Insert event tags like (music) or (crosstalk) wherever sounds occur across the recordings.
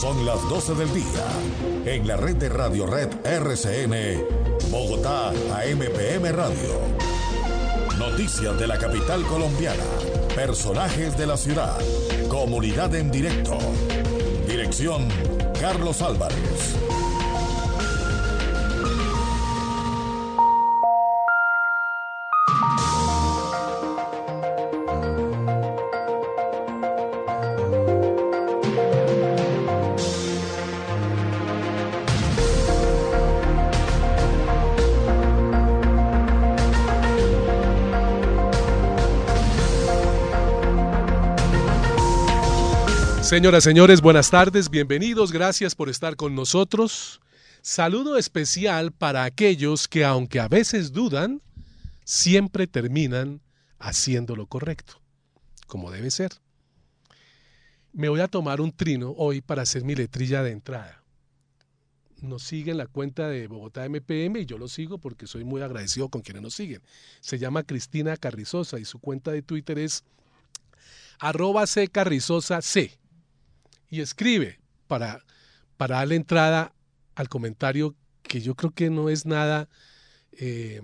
Son las 12 del día. En la red de Radio Red RCN, Bogotá, AMPM Radio. Noticias de la capital colombiana. Personajes de la ciudad. Comunidad en directo. Dirección, Carlos Álvarez. Señoras, señores, buenas tardes, bienvenidos, gracias por estar con nosotros. Saludo especial para aquellos que, aunque a veces dudan, siempre terminan haciendo lo correcto, como debe ser. Me voy a tomar un trino hoy para hacer mi letrilla de entrada. Nos siguen la cuenta de Bogotá MPM y yo lo sigo porque soy muy agradecido con quienes nos siguen. Se llama Cristina Carrizosa y su cuenta de Twitter es arroba C Carrizosa C y escribe para, para darle entrada al comentario que yo creo que no es nada eh,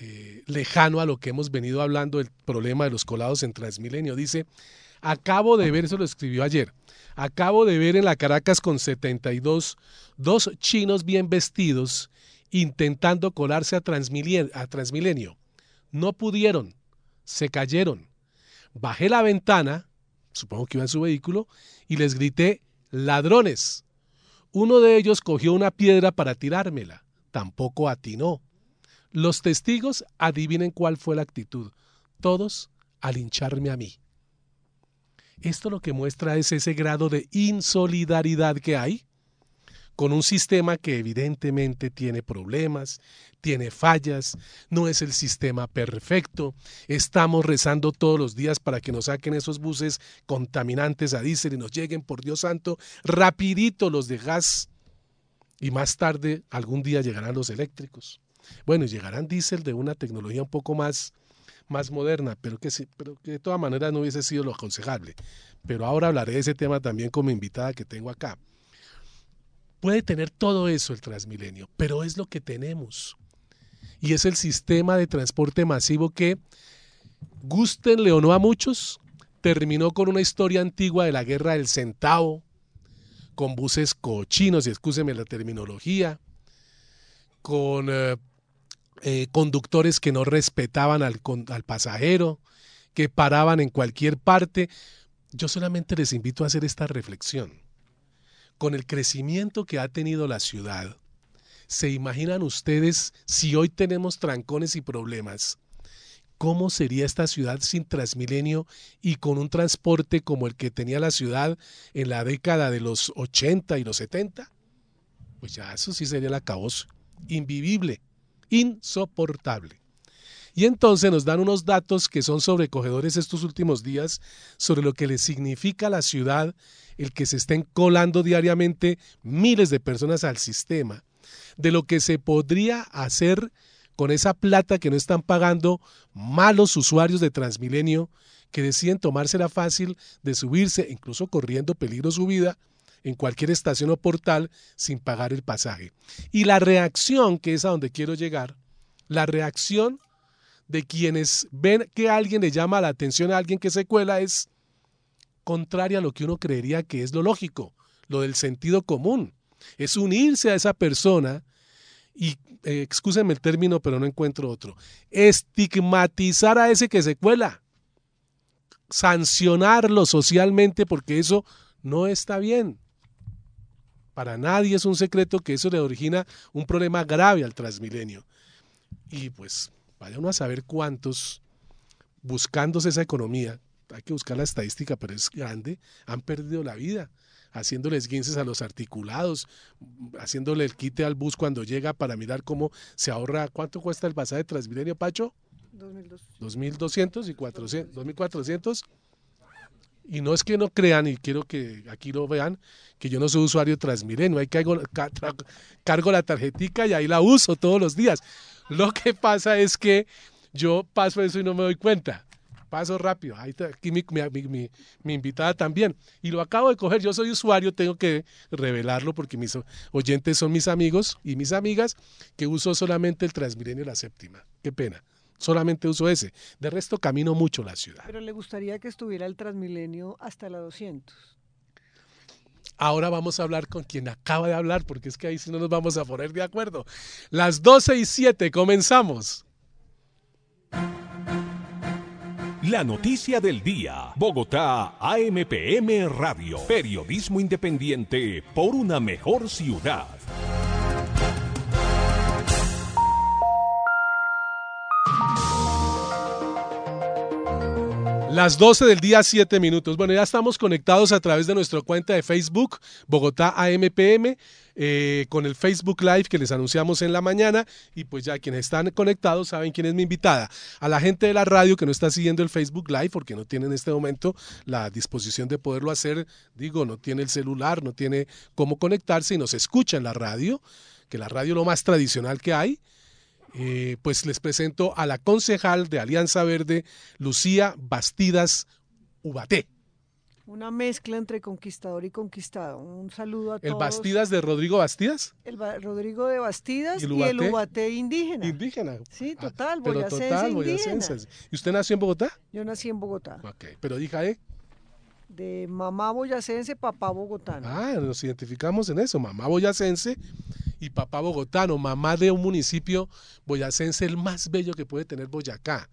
eh, lejano a lo que hemos venido hablando del problema de los colados en Transmilenio. Dice, acabo de ver, eso lo escribió ayer, acabo de ver en la Caracas con 72 dos chinos bien vestidos intentando colarse a a Transmilenio. No pudieron, se cayeron. Bajé la ventana supongo que iba en su vehículo, y les grité, ladrones. Uno de ellos cogió una piedra para tirármela. Tampoco atinó. Los testigos adivinen cuál fue la actitud. Todos al hincharme a mí. Esto lo que muestra es ese grado de insolidaridad que hay con un sistema que evidentemente tiene problemas, tiene fallas, no es el sistema perfecto. Estamos rezando todos los días para que nos saquen esos buses contaminantes a diésel y nos lleguen, por Dios santo, rapidito los de gas. Y más tarde, algún día llegarán los eléctricos. Bueno, llegarán diésel de una tecnología un poco más, más moderna, pero que, pero que de todas maneras no hubiese sido lo aconsejable. Pero ahora hablaré de ese tema también como invitada que tengo acá. Puede tener todo eso el Transmilenio, pero es lo que tenemos. Y es el sistema de transporte masivo que, gustenle o no a muchos, terminó con una historia antigua de la guerra del centavo, con buses cochinos, y escúcheme la terminología, con eh, eh, conductores que no respetaban al, al pasajero, que paraban en cualquier parte. Yo solamente les invito a hacer esta reflexión con el crecimiento que ha tenido la ciudad, ¿se imaginan ustedes si hoy tenemos trancones y problemas? ¿Cómo sería esta ciudad sin Transmilenio y con un transporte como el que tenía la ciudad en la década de los 80 y los 70? Pues ya eso sí sería la caos, invivible, insoportable. Y entonces nos dan unos datos que son sobrecogedores estos últimos días sobre lo que le significa a la ciudad el que se estén colando diariamente miles de personas al sistema, de lo que se podría hacer con esa plata que no están pagando malos usuarios de Transmilenio que deciden tomársela fácil de subirse, incluso corriendo peligro su vida, en cualquier estación o portal sin pagar el pasaje. Y la reacción, que es a donde quiero llegar, la reacción de quienes ven que alguien le llama la atención a alguien que se cuela es contraria a lo que uno creería que es lo lógico, lo del sentido común. Es unirse a esa persona y, eh, excúsenme el término, pero no encuentro otro, estigmatizar a ese que se cuela, sancionarlo socialmente porque eso no está bien. Para nadie es un secreto que eso le origina un problema grave al Transmilenio. Y pues vaya uno a saber cuántos, buscándose esa economía, hay que buscar la estadística, pero es grande, han perdido la vida haciéndoles guinces a los articulados, haciéndole el quite al bus cuando llega para mirar cómo se ahorra. ¿Cuánto cuesta el pasaje de Transmilenio, Pacho? 2.200 y 400, 2.400. Y no es que no crean, y quiero que aquí lo vean, que yo no soy usuario Transmilenio, ahí cargo, cargo la tarjetica y ahí la uso todos los días. Lo que pasa es que yo paso eso y no me doy cuenta paso rápido. Ahí está, aquí mi, mi, mi, invitada también. Y lo acabo de coger. Yo soy usuario, tengo que revelarlo porque mis oyentes son mis amigos y mis amigas que uso solamente el Transmilenio la séptima. Qué pena. Solamente uso ese. De resto camino mucho la ciudad. Pero le gustaría que estuviera el Transmilenio hasta la 200. Ahora vamos a hablar con quien acaba de hablar, porque es que ahí sí no nos vamos a poner de acuerdo. Las 12 y 7, comenzamos. La noticia del día. Bogotá, AMPM Radio. Periodismo independiente por una mejor ciudad. Las 12 del día, 7 minutos. Bueno, ya estamos conectados a través de nuestra cuenta de Facebook, Bogotá AMPM, eh, con el Facebook Live que les anunciamos en la mañana. Y pues ya quienes están conectados saben quién es mi invitada. A la gente de la radio que no está siguiendo el Facebook Live, porque no tiene en este momento la disposición de poderlo hacer, digo, no tiene el celular, no tiene cómo conectarse y nos escucha en la radio, que la radio es lo más tradicional que hay. Eh, pues les presento a la concejal de Alianza Verde, Lucía Bastidas Ubaté. Una mezcla entre conquistador y conquistado. Un saludo a todos. ¿El Bastidas de Rodrigo Bastidas? El Rodrigo de Bastidas y el Ubaté, indígena. Indígena. Sí, ah, total, boyacense indígena. ¿Y usted nació en Bogotá? Yo nací en Bogotá. Ok, pero hija de... De mamá boyacense, papá bogotano. Ah, nos identificamos en eso, mamá boyacense y papá bogotano, mamá de un municipio boyacense el más bello que puede tener Boyacá,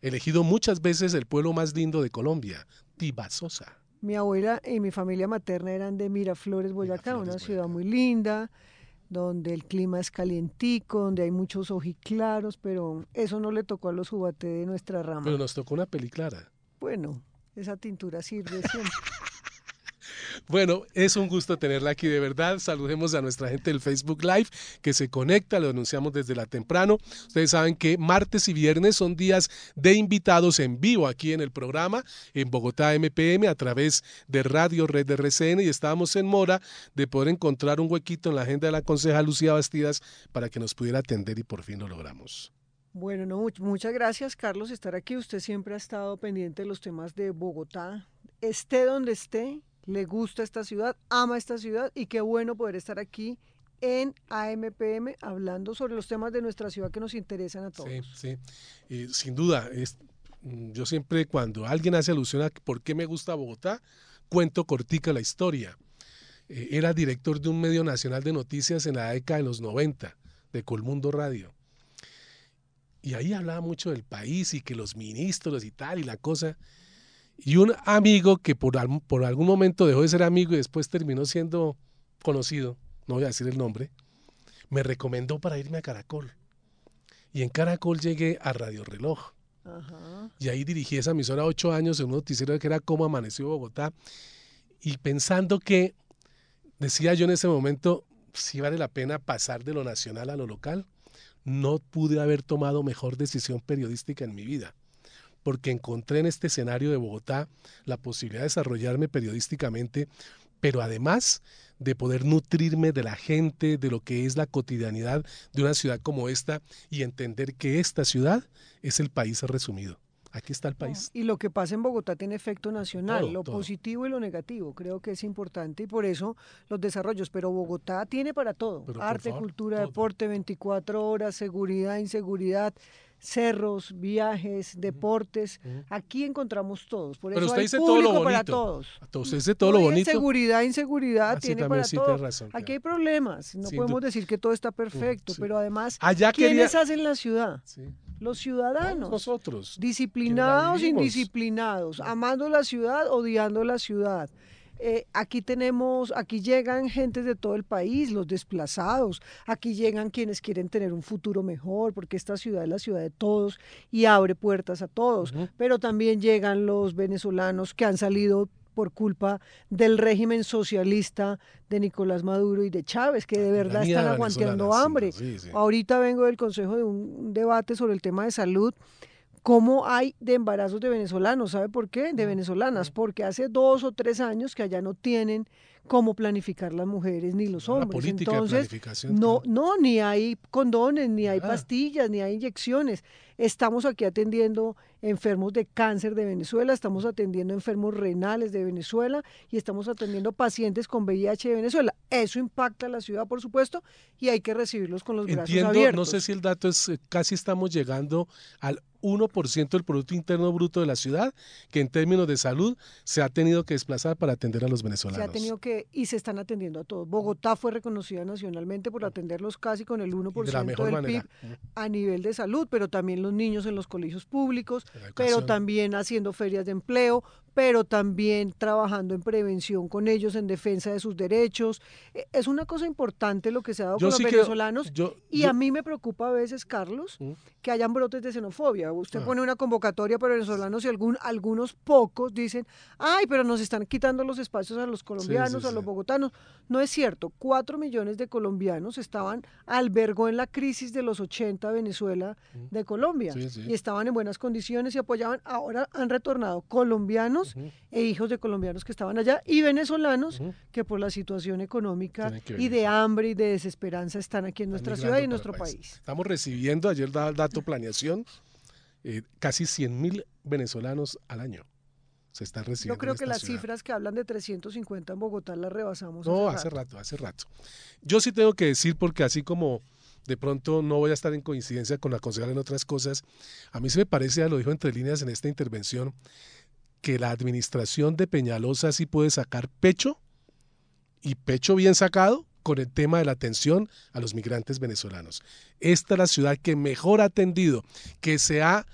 elegido muchas veces el pueblo más lindo de Colombia, Tibasosa. Mi abuela y mi familia materna eran de Miraflores, Boyacá, una ciudad muy linda, donde el clima es calientico, donde hay muchos ojiclaros, pero eso no le tocó a los jubaté de nuestra rama. Pero nos tocó una peliclara. Bueno, esa tintura sirve siempre. (laughs) Bueno, es un gusto tenerla aquí de verdad. Saludemos a nuestra gente del Facebook Live que se conecta, lo anunciamos desde la temprano. Ustedes saben que martes y viernes son días de invitados en vivo aquí en el programa en Bogotá MPM a través de Radio Red de RCN y estábamos en mora de poder encontrar un huequito en la agenda de la conseja Lucía Bastidas para que nos pudiera atender y por fin lo logramos. Bueno, no, muchas gracias Carlos estar aquí. Usted siempre ha estado pendiente de los temas de Bogotá. Esté donde esté, le gusta esta ciudad, ama esta ciudad y qué bueno poder estar aquí en AMPM hablando sobre los temas de nuestra ciudad que nos interesan a todos. Sí, sí. sin duda, es, mm, yo siempre cuando alguien hace alusión a por qué me gusta Bogotá, cuento cortica la historia. Eh, era director de un medio nacional de noticias en la década de los 90, de Colmundo Radio. Y ahí hablaba mucho del país y que los ministros y tal y la cosa. Y un amigo que por, por algún momento dejó de ser amigo y después terminó siendo conocido, no voy a decir el nombre, me recomendó para irme a Caracol. Y en Caracol llegué a Radio Reloj. Y ahí dirigí esa emisora ocho años en un noticiero que era Cómo Amaneció Bogotá. Y pensando que, decía yo en ese momento, si vale la pena pasar de lo nacional a lo local, no pude haber tomado mejor decisión periodística en mi vida porque encontré en este escenario de Bogotá la posibilidad de desarrollarme periodísticamente, pero además de poder nutrirme de la gente, de lo que es la cotidianidad de una ciudad como esta y entender que esta ciudad es el país resumido. Aquí está el país. Y lo que pasa en Bogotá tiene efecto nacional, lo positivo y lo negativo. Creo que es importante y por eso los desarrollos. Pero Bogotá tiene para todo. Arte, cultura, deporte, 24 horas, seguridad, inseguridad cerros, viajes, deportes. Aquí encontramos todos. Por Pero eso usted hay dice todo lo bonito. para todos. Usted dice todo lo bonito. Seguridad, inseguridad, tiene para todos. Aquí hay problemas. No podemos decir que todo está perfecto, pero además, ¿quiénes hacen la ciudad? Los ciudadanos. Nosotros. Disciplinados, indisciplinados, amando la ciudad, odiando la ciudad. Eh, aquí tenemos, aquí llegan gentes de todo el país, los desplazados, aquí llegan quienes quieren tener un futuro mejor, porque esta ciudad es la ciudad de todos y abre puertas a todos, pero también llegan los venezolanos que han salido por culpa del régimen socialista de Nicolás Maduro y de Chávez, que de verdad están aguantando hambre. Ahorita vengo del consejo de un debate sobre el tema de salud cómo hay de embarazos de venezolanos. ¿Sabe por qué? De venezolanas, porque hace dos o tres años que allá no tienen cómo planificar las mujeres ni los hombres. Entonces, no, no, ni hay condones, ni hay pastillas, ni hay inyecciones. Estamos aquí atendiendo enfermos de cáncer de Venezuela, estamos atendiendo enfermos renales de Venezuela y estamos atendiendo pacientes con VIH de Venezuela. Eso impacta a la ciudad, por supuesto, y hay que recibirlos con los brazos abiertos. No sé si el dato es, eh, casi estamos llegando al 1% del Producto Interno Bruto de la ciudad, que en términos de salud se ha tenido que desplazar para atender a los venezolanos. Se ha tenido que, y se están atendiendo a todos. Bogotá fue reconocida nacionalmente por atenderlos casi con el 1% del PIB a nivel de salud, pero también los niños en los colegios públicos, pero también haciendo ferias de empleo, pero también trabajando en prevención con ellos, en defensa de sus derechos. E, es una cosa importante lo que se ha dado con los venezolanos y a mí me preocupa a veces, Carlos, ¿Mm? que hayan brotes de xenofobia. Usted ah. pone una convocatoria para venezolanos y algún, algunos pocos dicen, ay, pero nos están quitando los espacios a los colombianos, a los bogotanos. No es cierto, cuatro millones de colombianos estaban, albergó en la crisis de los 80 Venezuela ¿Mm? de Colombia y estaban en buenas condiciones y apoyaban. Ahora han retornado colombianos e hijos de colombianos que estaban allá y venezolanos que por la situación económica y de hambre y de desesperanza están aquí en nuestra ciudad y en nuestro país. Estamos recibiendo, ayer daba el dato planeación, eh, casi 100 mil venezolanos al año. Se están recibiendo. Yo creo que las cifras que hablan de 350 en Bogotá las rebasamos. No, hace rato. hace rato. Yo sí tengo que decir, porque así como de pronto no voy a estar en coincidencia con la concejal en otras cosas. A mí se me parece, lo dijo entre líneas en esta intervención, que la administración de Peñalosa sí puede sacar pecho y pecho bien sacado con el tema de la atención a los migrantes venezolanos. Esta es la ciudad que mejor ha atendido, que se ha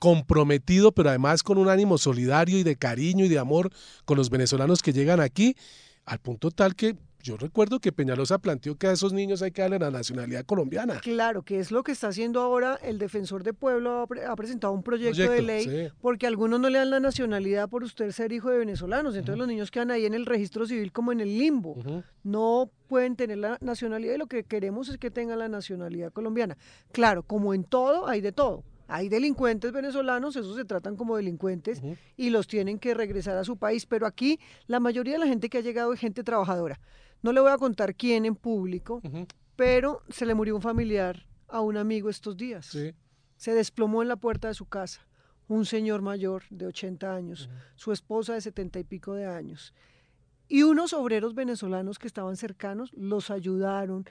comprometido, pero además con un ánimo solidario y de cariño y de amor con los venezolanos que llegan aquí, al punto tal que yo recuerdo que Peñalosa planteó que a esos niños hay que darle la nacionalidad colombiana. Claro, que es lo que está haciendo ahora el defensor de pueblo, ha presentado un proyecto, de ley porque algunos no le dan la nacionalidad por usted ser hijo de venezolanos, entonces los niños quedan ahí en el registro civil como en el limbo, no pueden tener la nacionalidad y lo que queremos es que tengan la nacionalidad colombiana. Claro, como en todo, hay de todo. Hay delincuentes venezolanos, esos se tratan como delincuentes y los tienen que regresar a su país, pero aquí la mayoría de la gente que ha llegado es gente trabajadora. No le voy a contar quién en público, pero se le murió un familiar a un amigo estos días. Se desplomó en la puerta de su casa un señor mayor de 80 años, su esposa de 70 y pico de años. Y unos obreros venezolanos que estaban cercanos los ayudaron,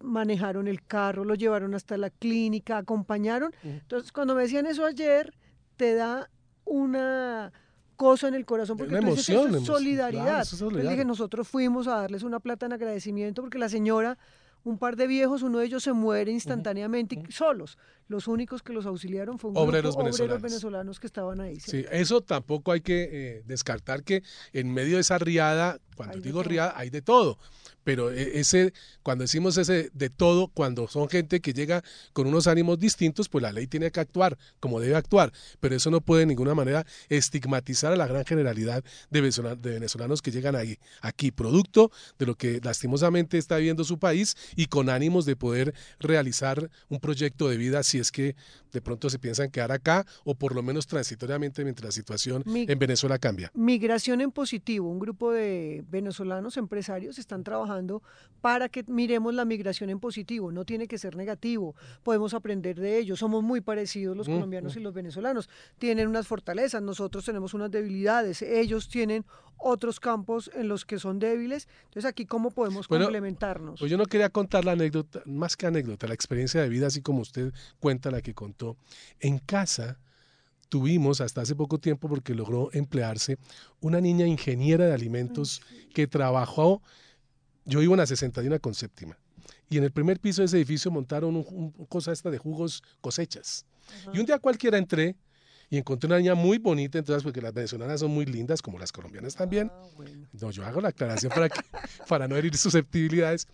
manejaron el carro, lo llevaron hasta la clínica, acompañaron. Entonces, cuando me decían eso ayer, te da una cosa en el corazón porque una emoción, es solidaridad. dije, nosotros fuimos a darles una plata en agradecimiento porque la señora, un par de viejos, uno de ellos se muere instantáneamente solos. Los únicos que los auxiliaron fueron obreros, venezolanos. venezolanos. que estaban ahí. Sí, eso tampoco hay que eh, descartar que en medio de esa riada, cuando digo riada, hay de todo. Pero e, ese, cuando decimos ese de todo, cuando son gente que llega con unos ánimos distintos, pues la ley tiene que actuar como debe actuar, pero eso no puede de ninguna manera estigmatizar a la gran generalidad de venezolanos que llegan ahí, aquí, producto de lo que lastimosamente está viviendo su país y con ánimos de poder realizar un proyecto de vida si es que de pronto se piensan quedar acá o por lo menos transitoriamente mientras la situación en Venezuela cambia. Migración en positivo, un grupo de venezolanos empresarios están trabajando para que miremos la migración en positivo. No tiene que ser negativo. Podemos aprender de ellos. Somos muy parecidos los mm, colombianos mm. y los venezolanos. Tienen unas fortalezas, nosotros tenemos unas debilidades. Ellos tienen otros campos en los que son débiles. Entonces aquí cómo podemos complementarnos. Pues yo no quería contar la anécdota, más que anécdota, la experiencia de vida, así como usted cuenta la que contó. En casa tuvimos hasta hace poco tiempo, porque logró emplearse, una niña ingeniera de alimentos que trabajó yo vivo en la 61 con séptima. Y en el primer piso de ese edificio montaron un, cosa esta de jugos cosechas. Y un día cualquiera entré y encontré una niña muy bonita, entonces porque las venezolanas son muy lindas, como las colombianas también. Ah, no, yo hago la aclaración para, (laughs) para no herir susceptibilidades.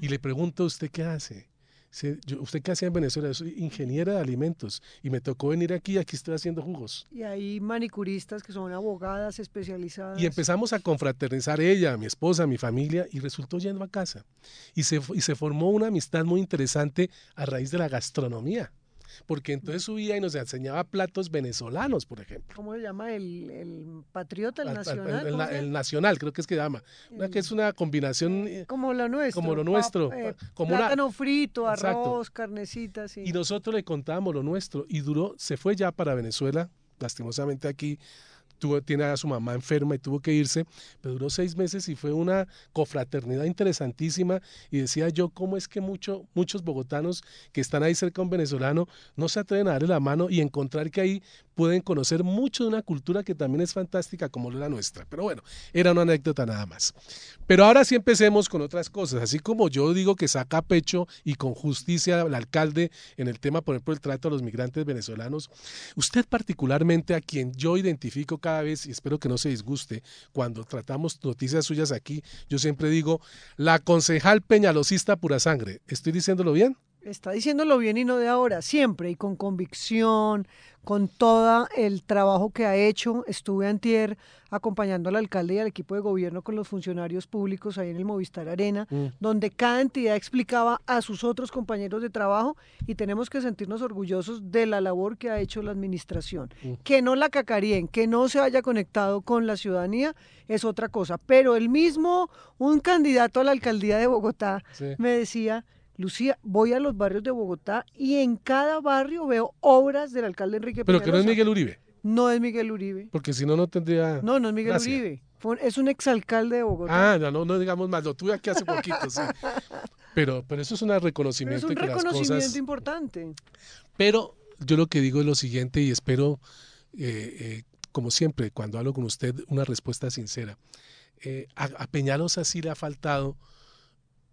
Y le pregunto, ¿usted qué hace? ¿Usted qué hacía en Venezuela? Soy ingeniera de alimentos y me tocó venir aquí y aquí estoy haciendo jugos. Y hay manicuristas que son abogadas especializadas. Y empezamos a confraternizar ella, mi esposa, mi familia y resultó yendo a casa. Y se, y se formó una amistad muy interesante a raíz de la gastronomía porque entonces subía y nos enseñaba platos venezolanos, por ejemplo. ¿Cómo se llama? El, patriota, el nacional. El, nacional, creo que es que llama. Una que es una combinación. Eh, como lo nuestro. Como lo nuestro. Eh, como plátano frito, arroz, carnecitas. Y nosotros le contábamos lo nuestro y duró, se fue ya para Venezuela, lastimosamente aquí tuvo, tiene a su mamá enferma y tuvo que irse, pero duró seis meses y fue una cofraternidad interesantísima y decía yo, ¿cómo es que mucho, muchos bogotanos que están ahí cerca de un venezolano no se atreven a darle la mano y encontrar que ahí pueden conocer mucho de una cultura que también es fantástica como la nuestra? Pero bueno, era una anécdota nada más. Pero ahora sí empecemos con otras cosas, así como yo digo que saca pecho y con justicia al alcalde en el tema, por ejemplo, el trato a los migrantes venezolanos, usted particularmente a quien yo identifico cada vez, y espero que no se disguste, cuando tratamos noticias suyas aquí, yo siempre digo, la concejal peñalosista pura sangre. ¿Estoy diciéndolo bien? Está diciéndolo bien y no de ahora, siempre, y con convicción, con todo el trabajo que ha hecho. Estuve antier acompañando al alcalde y al equipo de gobierno con los funcionarios públicos ahí en el Movistar Arena, mm. donde cada entidad explicaba a sus otros compañeros de trabajo y tenemos que sentirnos orgullosos de la labor que ha hecho la administración. Mm. Que no la cacaríen, que no se haya conectado con la ciudadanía es otra cosa. Pero el mismo, un candidato a la alcaldía de Bogotá me decía Lucía, voy a los barrios de Bogotá y en cada barrio veo obras del alcalde Enrique Pero que no es Miguel Uribe. No es Miguel Uribe. Porque si no, no tendría. No, no es Miguel Uribe. es un exalcalde de Bogotá. Ah, no, no, digamos más. Lo tuve aquí hace poquito, sí. Pero, pero eso es un reconocimiento. Pero es un reconocimiento importante. Pero yo lo que digo es lo siguiente y espero, eh, eh, como siempre, cuando hablo con usted, una respuesta sincera. Eh, a, a Peñalosa sí le ha faltado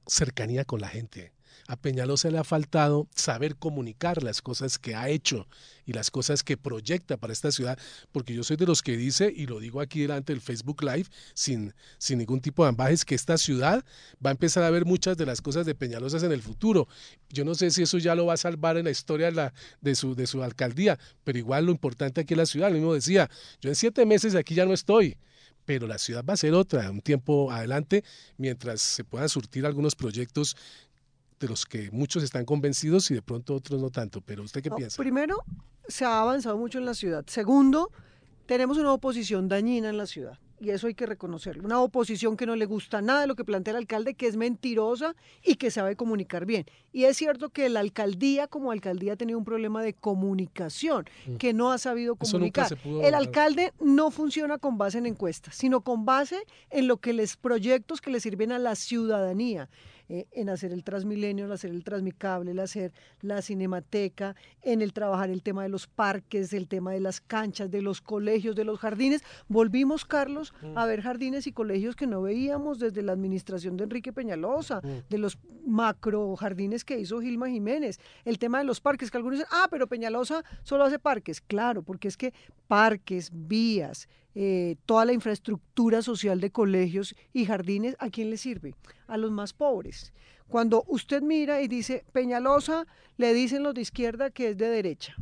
cercanía con la gente a Peñalosa le ha faltado saber comunicar las cosas que ha hecho y las cosas que proyecta para esta ciudad, porque yo soy de los que dice, y lo digo aquí delante del Facebook Live, sin, sin ningún tipo de ambajes, que esta ciudad va a empezar a ver muchas de las cosas de Peñalosas en el futuro. Yo no sé si eso ya lo va a salvar en la historia de, su, de su alcaldía, pero igual lo importante aquí es la ciudad. Lo mismo decía, yo en siete meses aquí ya no estoy pero la ciudad va a ser otra un tiempo adelante mientras se puedan surtir algunos proyectos de los que muchos están convencidos y de pronto otros no tanto. Pero ¿usted qué piensa? Primero, se ha avanzado mucho en la ciudad. Segundo, tenemos una oposición dañina en la ciudad. Y eso hay que reconocerlo. Una oposición que no le gusta nada de lo que plantea el alcalde, que es mentirosa y que sabe comunicar bien. Y es cierto que la alcaldía como alcaldía ha tenido un problema de comunicación, mm. que no ha sabido comunicar. El alcalde no funciona con base en encuestas, sino con base en lo que les proyectos que le sirven a la ciudadanía. Eh, en hacer el Transmilenio, en hacer el Transmicable, en hacer la Cinemateca, en el trabajar el tema de los parques, el tema de las canchas, de los colegios, de los jardines. Volvimos, Carlos, mm. a ver jardines y colegios que no veíamos desde la administración de Enrique Peñalosa, mm. de los macro jardines que hizo Gilma Jiménez, el tema de los parques, que algunos dicen, ah, pero Peñalosa solo hace parques. Claro, porque es que parques, vías, eh, toda la infraestructura social de colegios y jardines, ¿a quién le sirve? A los más pobres. Cuando usted mira y dice Peñalosa, le dicen los de izquierda que es de derecha.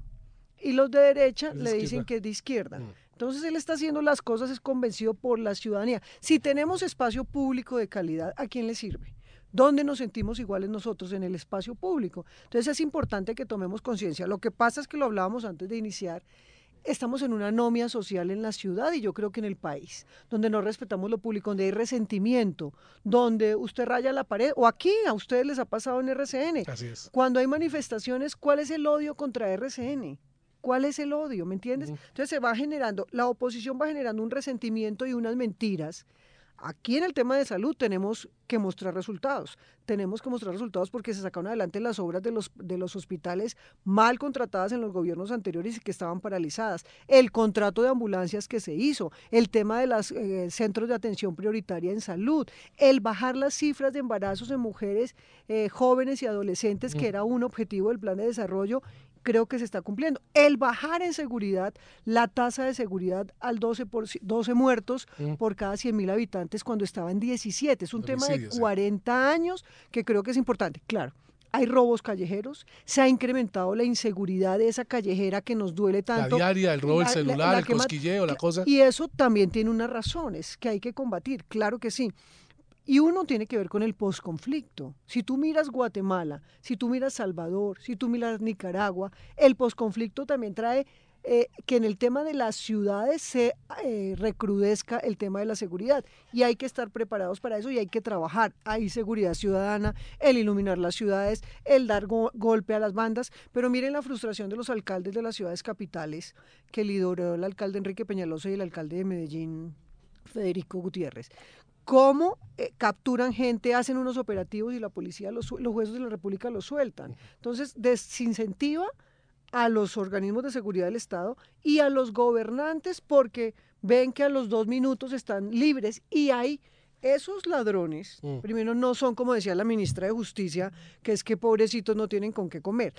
Y los de derecha le dicen que es de izquierda. Mm. Entonces él está haciendo las cosas, es convencido por la ciudadanía. Si tenemos espacio público de calidad, ¿a quién le sirve? ¿Dónde nos sentimos iguales nosotros en el espacio público? Entonces es importante que tomemos conciencia. Lo que pasa es que lo hablábamos antes de iniciar, estamos en una anomia social en la ciudad y yo creo que en el país, donde no respetamos lo público, donde hay resentimiento, donde usted raya la pared, o aquí a ustedes les ha pasado en RCN. Así es. Cuando hay manifestaciones, ¿cuál es el odio contra RCN? ¿Cuál es el odio? ¿Me entiendes? Entonces se va generando, la oposición va generando un resentimiento y unas mentiras Aquí en el tema de salud tenemos que mostrar resultados. Tenemos que mostrar resultados porque se sacaron adelante las obras de los, de los hospitales mal contratadas en los gobiernos anteriores y que estaban paralizadas. El contrato de ambulancias que se hizo, el tema de los eh, centros de atención prioritaria en salud, el bajar las cifras de embarazos en mujeres eh, jóvenes y adolescentes, que era un objetivo del plan de desarrollo creo que se está cumpliendo. El bajar en seguridad la tasa de seguridad al 12, por, 12 muertos mm. por cada 100 mil habitantes cuando estaba en 17. Es un tema de 40 años que creo que es importante. Claro, hay robos callejeros, se ha incrementado la inseguridad de esa callejera que nos duele tanto. La diaria, el robo del celular, el cosquilleo, la cosa. Y eso también tiene unas razones que hay que combatir, claro que sí. Y uno tiene que ver con el posconflicto. Si tú miras Guatemala, si tú miras Salvador, si tú miras Nicaragua, el posconflicto también trae eh, que en el tema de las ciudades se eh, recrudezca el tema de la seguridad y hay que estar preparados para eso y hay que trabajar. Hay seguridad ciudadana, el iluminar las ciudades, el dar golpe a las bandas, pero miren la frustración de los alcaldes de las ciudades capitales que lideró el alcalde Enrique Peñalosa y el alcalde de Medellín, Federico Gutiérrez cómo eh, capturan gente, hacen unos operativos y la policía, los, los jueces de la República los sueltan. Entonces, desincentiva a los organismos de seguridad del Estado y a los gobernantes porque ven que a los dos minutos están libres y hay esos ladrones, mm. primero no son como decía la ministra de Justicia, que es que pobrecitos no tienen con qué comer.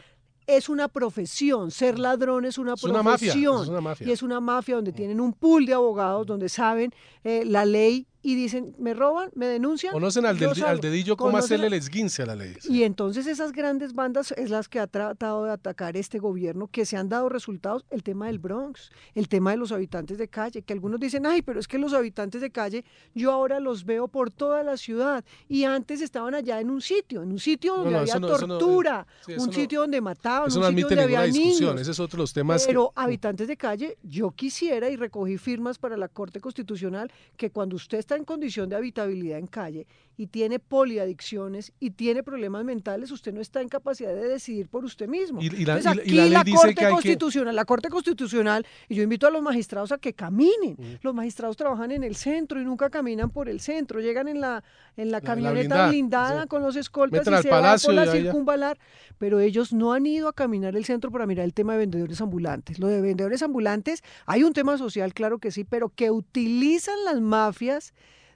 Es una profesión, ser ladrón es una profesión. Y es una mafia donde mm. tienen un pool de abogados, donde saben eh, la ley y dicen, me roban, me denuncian. Conocen al, dedillo cómo hacerle el esguince a la ley. Y entonces esas grandes bandas es las que ha tratado de atacar este gobierno, que se han dado resultados, el tema del Bronx, el tema de los habitantes de calle, que algunos dicen, ay, pero es que los habitantes de calle yo ahora los veo por toda la ciudad y antes estaban allá en un sitio, en un sitio donde había tortura, un sitio donde mataban, un sitio donde había niños. Ese es otro los temas. Pero habitantes de calle, yo quisiera y recogí firmas para la Corte Constitucional que cuando usted está en condición de habitabilidad en calle y tiene poliadicciones y tiene problemas mentales, usted no está en capacidad de decidir por usted mismo. Y, la, Corte Constitucional, la Corte Constitucional, y yo invito a los magistrados a que caminen. Los magistrados trabajan en el centro y nunca caminan por el centro, llegan en la, en la camioneta blindada, con los escoltas y se van por la circunvalar, pero ellos no han ido a caminar el centro para mirar el tema de vendedores ambulantes. Lo de vendedores ambulantes, hay un tema social, claro que sí, pero que utilizan las mafias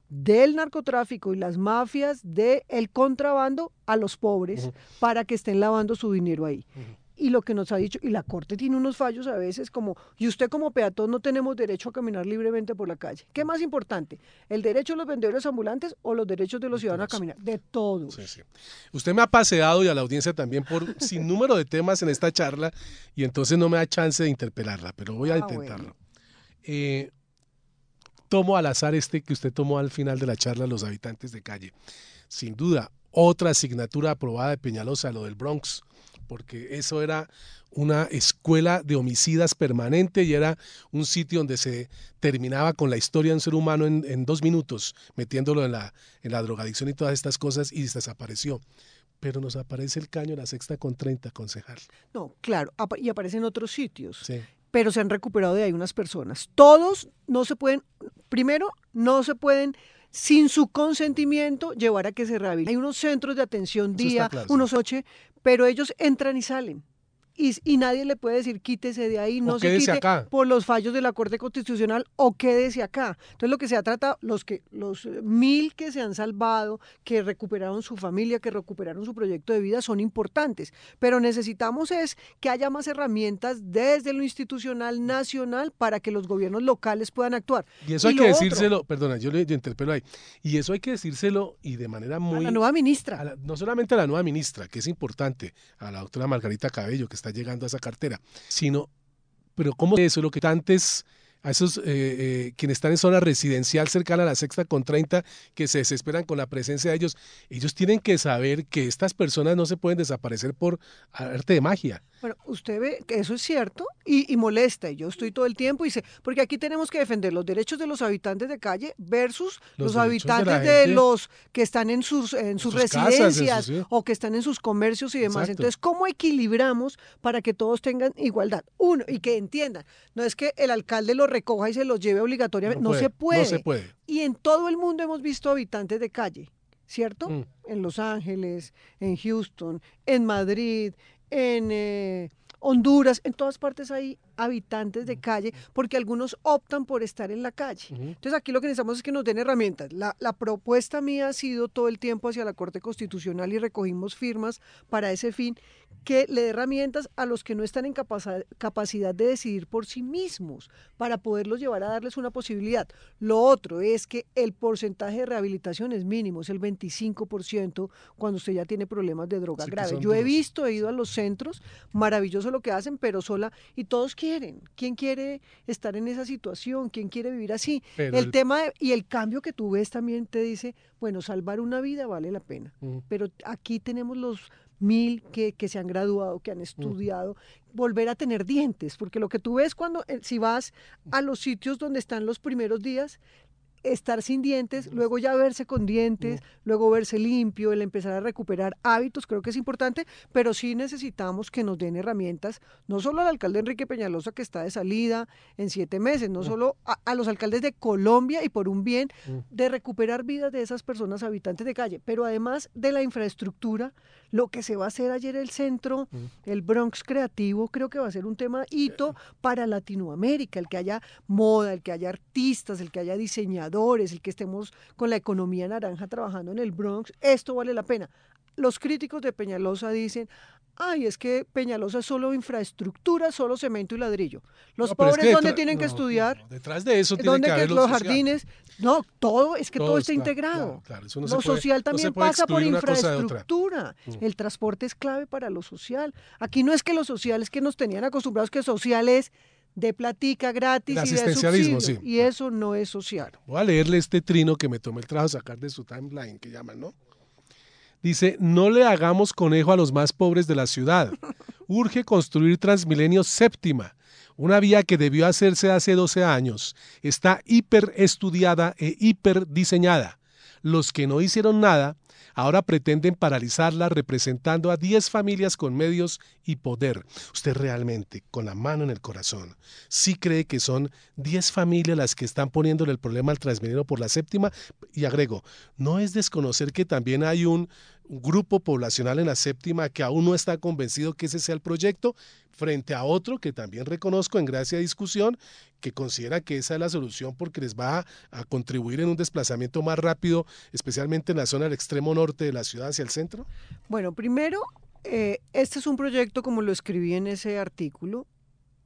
del narcotráfico y las mafias del el contrabando a los pobres para que estén lavando su dinero ahí. Y lo que nos ha dicho, y la Corte tiene unos fallos a veces como, y usted como peatón no tenemos derecho a caminar libremente por la calle. ¿Qué más importante? ¿El derecho de los vendedores ambulantes o los derechos de los ciudadanos a caminar? De todos. Usted me ha paseado y a la audiencia también por (laughs) sin número de temas en esta charla y entonces no me da chance de interpelarla, pero voy a ah, intentarlo. Eh, tomo al azar este que usted tomó al final de la charla, los habitantes de calle. Sin duda, otra asignatura aprobada de Peñalosa, lo del Bronx, porque eso era una escuela de homicidas permanente y era un sitio donde se terminaba con la historia de un ser humano en, dos minutos, metiéndolo en la, en la drogadicción y todas estas cosas y desapareció pero nos aparece el caño en la sexta con 30, concejal. No, claro, y aparece en otros sitios. Sí pero se han recuperado de ahí unas personas. Todos no se pueden, primero, no se pueden sin su consentimiento llevar a que se rehabiliten. Hay unos centros de atención día, unos ocho, pero ellos entran y salen y, nadie le puede decir quítese de ahí, no se quite por los fallos de la Corte Constitucional o quédese acá. Entonces lo que se ha tratado, los que los mil que se han salvado, que recuperaron su familia, que recuperaron su proyecto de vida, son importantes. Pero necesitamos es que haya más herramientas desde lo institucional nacional para que los gobiernos locales puedan actuar. Y eso hay que decírselo, perdona, yo le interpelo ahí, y eso hay que decírselo y de manera muy... A la nueva ministra. no solamente a la nueva ministra, que es importante, a la doctora Margarita Cabello, que está llegando a esa cartera, sino, pero ¿cómo eso? Lo que antes a esos eh, eh, quienes están en zona residencial cercana a la sexta con 30 que se desesperan con la presencia de ellos, ellos tienen que saber que estas personas no se pueden desaparecer por arte de magia. Bueno, usted ve que eso es cierto y, molesta, y yo estoy todo el tiempo y sé, porque aquí tenemos que defender los derechos de los habitantes de calle versus los, habitantes de, los que están en sus, en sus, residencias o que están en sus comercios y demás. Entonces, ¿cómo equilibramos para que todos tengan igualdad? Uno, y que entiendan, no es que el alcalde lo recoja y se los lleve obligatoriamente, no, se puede. No se puede. Y en todo el mundo hemos visto habitantes de calle. ¿Cierto? Mm. En Los Ángeles, en Houston, en Madrid, en eh, Honduras, en todas partes hay habitantes de calle, porque algunos optan por estar en la calle. Entonces aquí lo que necesitamos es que nos den herramientas. La, propuesta mía ha sido todo el tiempo hacia la Corte Constitucional y recogimos firmas para ese fin, que le dé herramientas a los que no están en capacidad de decidir por sí mismos, para poderlos llevar a darles una posibilidad. Lo otro es que el porcentaje de rehabilitación es mínimo, es el 25% cuando usted ya tiene problemas de droga grave. Yo he visto, he ido a los centros, maravilloso lo que hacen, pero sola, y todos quieren quieren? ¿Quién quiere estar en esa situación? ¿Quién quiere vivir así? el, tema y el cambio que tú ves también te dice, bueno, salvar una vida vale la pena. Pero aquí tenemos los mil que, que, se han graduado, que han estudiado, volver a tener dientes, porque lo que tú ves cuando, eh, si vas a los sitios donde están los primeros días, estar sin dientes, luego ya verse con dientes, luego verse limpio, el empezar a recuperar hábitos, creo que es importante, pero sí necesitamos que nos den herramientas, no solo al alcalde Enrique Peñalosa que está de salida en siete meses, no solo a, los alcaldes de Colombia y por un bien de recuperar vidas de esas personas habitantes de calle, pero además de la infraestructura, lo que se va a hacer ayer el centro, el Bronx creativo, creo que va a ser un tema hito para Latinoamérica, el que haya moda, el que haya artistas, el que haya diseñadores, el que estemos con la economía naranja trabajando en el Bronx, esto vale la pena. Los críticos de Peñalosa dicen, ay, es que Peñalosa es solo infraestructura, solo cemento y ladrillo. Los pobres, ¿dónde tienen que estudiar? detrás de eso tiene que haber los jardines. No, todo, es que todo, está integrado. lo social también pasa por infraestructura. Mm. El transporte es clave para lo social. Aquí no es que lo social es que nos tenían acostumbrados que social es de platica gratis y de subsidio, sí. Y eso no es social. Voy a leerle este trino que me tomé el trabajo de sacar de su timeline, que llaman, ¿no? Dice, no le hagamos conejo a los más pobres de la ciudad. Urge construir Transmilenio séptima, una vía que debió hacerse hace 12 años. Está hiper estudiada e hiper diseñada. Los que no hicieron nada Ahora pretenden paralizarla representando a 10 familias con medios y poder. Usted realmente, con la mano en el corazón, sí cree que son 10 familias las que están poniéndole el problema al Transmilenio por la séptima. Y agrego, no es desconocer que también hay un grupo poblacional en la séptima que aún no está convencido que ese sea el proyecto, frente a otro que también reconozco en gracia de discusión, que considera que esa es la solución porque les va a, contribuir en un desplazamiento más rápido, especialmente en la zona del extremo norte de la ciudad hacia el centro? Bueno, primero, eh, este es un proyecto, como lo escribí en ese artículo,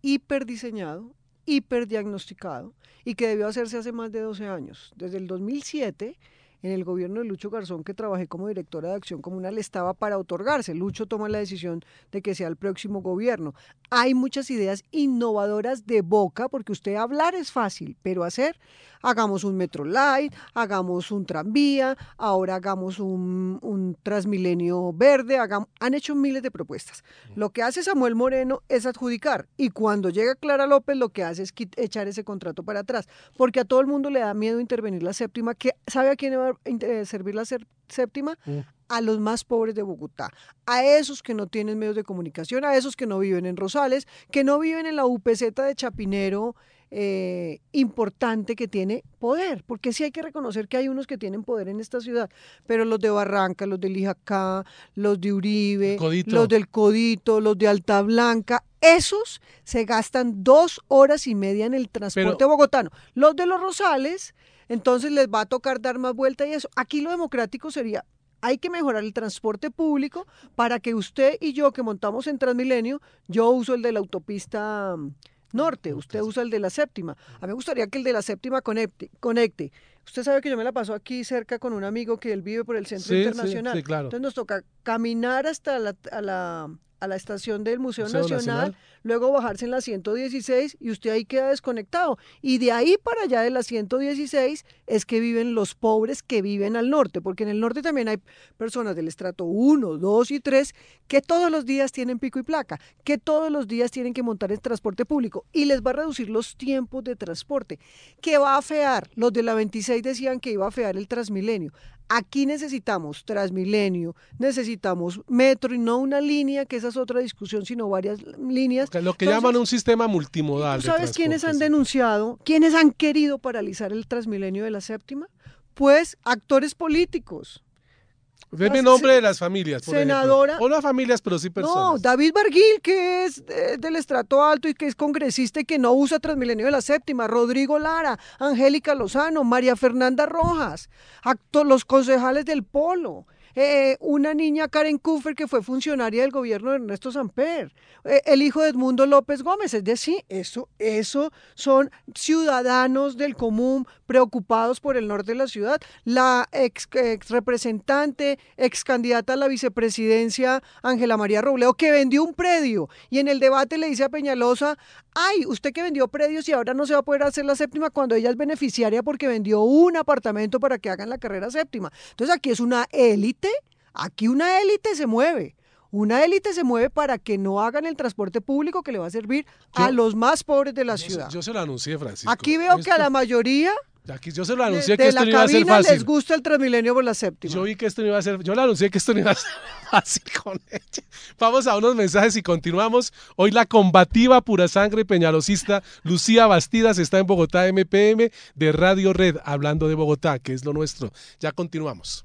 hiperdiseñado, hiperdiagnosticado y que debió hacerse hace más de 12 años. Desde el 2007 en el gobierno de Lucho Garzón, que trabajé como directora de acción comunal, estaba para otorgarse. Lucho toma la decisión de que sea el próximo gobierno. Hay muchas ideas innovadoras de boca, porque usted hablar es fácil, pero hacer, hagamos un metro light, hagamos un tranvía, ahora hagamos un, un transmilenio verde, hagamos, han hecho miles de propuestas. Lo que hace Samuel Moreno es adjudicar y cuando llega Clara López lo que hace es echar ese contrato para atrás, porque a todo el mundo le da miedo intervenir la séptima, que sabe a quién va a servir la séptima, mm. a los más pobres de Bogotá, a esos que no tienen medios de comunicación, a esos que no viven en Rosales, que no viven en la UPZ de Chapinero, eh, importante que tiene poder, porque sí hay que reconocer que hay unos que tienen poder en esta ciudad, pero los de Barranca, los de Lijacá, los de Uribe, los del Codito, los de Alta Blanca, esos se gastan dos horas y media en el transporte bogotano. Los de los Rosales, entonces les va a tocar dar más vuelta y eso. Aquí lo democrático sería, hay que mejorar el transporte público para que usted y yo que montamos en Transmilenio, yo uso el de la autopista norte, usted usa el de la séptima. A mí me gustaría que el de la séptima conecte. conecte. Usted sabe que yo me la paso aquí cerca con un amigo que él vive por el centro internacional. Sí, claro. Entonces nos toca caminar hasta la, la a la estación del Museo, Nacional, luego bajarse en la 116 y usted ahí queda desconectado. Y de ahí para allá de la 116 es que viven los pobres que viven al norte, porque en el norte también hay personas del estrato 1, 2 y 3 que todos los días tienen pico y placa, que todos los días tienen que montar el transporte público y les va a reducir los tiempos de transporte, que va a fear. Los de la 26 decían que iba a fear el Transmilenio. Aquí necesitamos Transmilenio, necesitamos metro y no una línea, que esa es otra discusión, sino varias líneas. Lo que llaman un sistema multimodal. ¿Sabes quiénes han denunciado? ¿Quiénes han querido paralizar el Transmilenio de la séptima? Pues actores políticos. Deme nombre de las familias, por senadora. O no familias, pero sí personas. No, David Barguil, que es del estrato alto y que es congresista y que no usa Transmilenio de la Séptima. Rodrigo Lara, Angélica Lozano, María Fernanda Rojas, los concejales del Polo. Eh, una niña Karen Kufer que fue funcionaria del gobierno de Ernesto Samper, eh, el hijo de Edmundo López Gómez, es decir, eso, eso son ciudadanos del común preocupados por el norte de la ciudad, la ex, representante eh, ex candidata a la vicepresidencia Ángela María Robledo, que vendió un predio. Y en el debate le dice a Peñalosa, ay, usted que vendió predios y ahora no se va a poder hacer la séptima cuando ella es beneficiaria porque vendió un apartamento para que hagan la carrera séptima. Entonces aquí es una élite, aquí una élite se mueve. Una élite se mueve para que no hagan el transporte público que le va a servir a los más pobres de la ciudad. yo se lo anuncié, Francisco. Aquí veo que a la mayoría Aquí yo se lo anuncié que esto no iba a ser fácil. les gusta el Transmilenio por la séptima. Yo vi que esto no iba a ser, yo le anuncié que esto no iba a ser (laughs) fácil con ella. Vamos a unos mensajes y continuamos. Hoy la combativa pura sangre peñalosista Lucía Bastidas está en Bogotá MPM de Radio Red hablando de Bogotá, que es lo nuestro. Ya continuamos.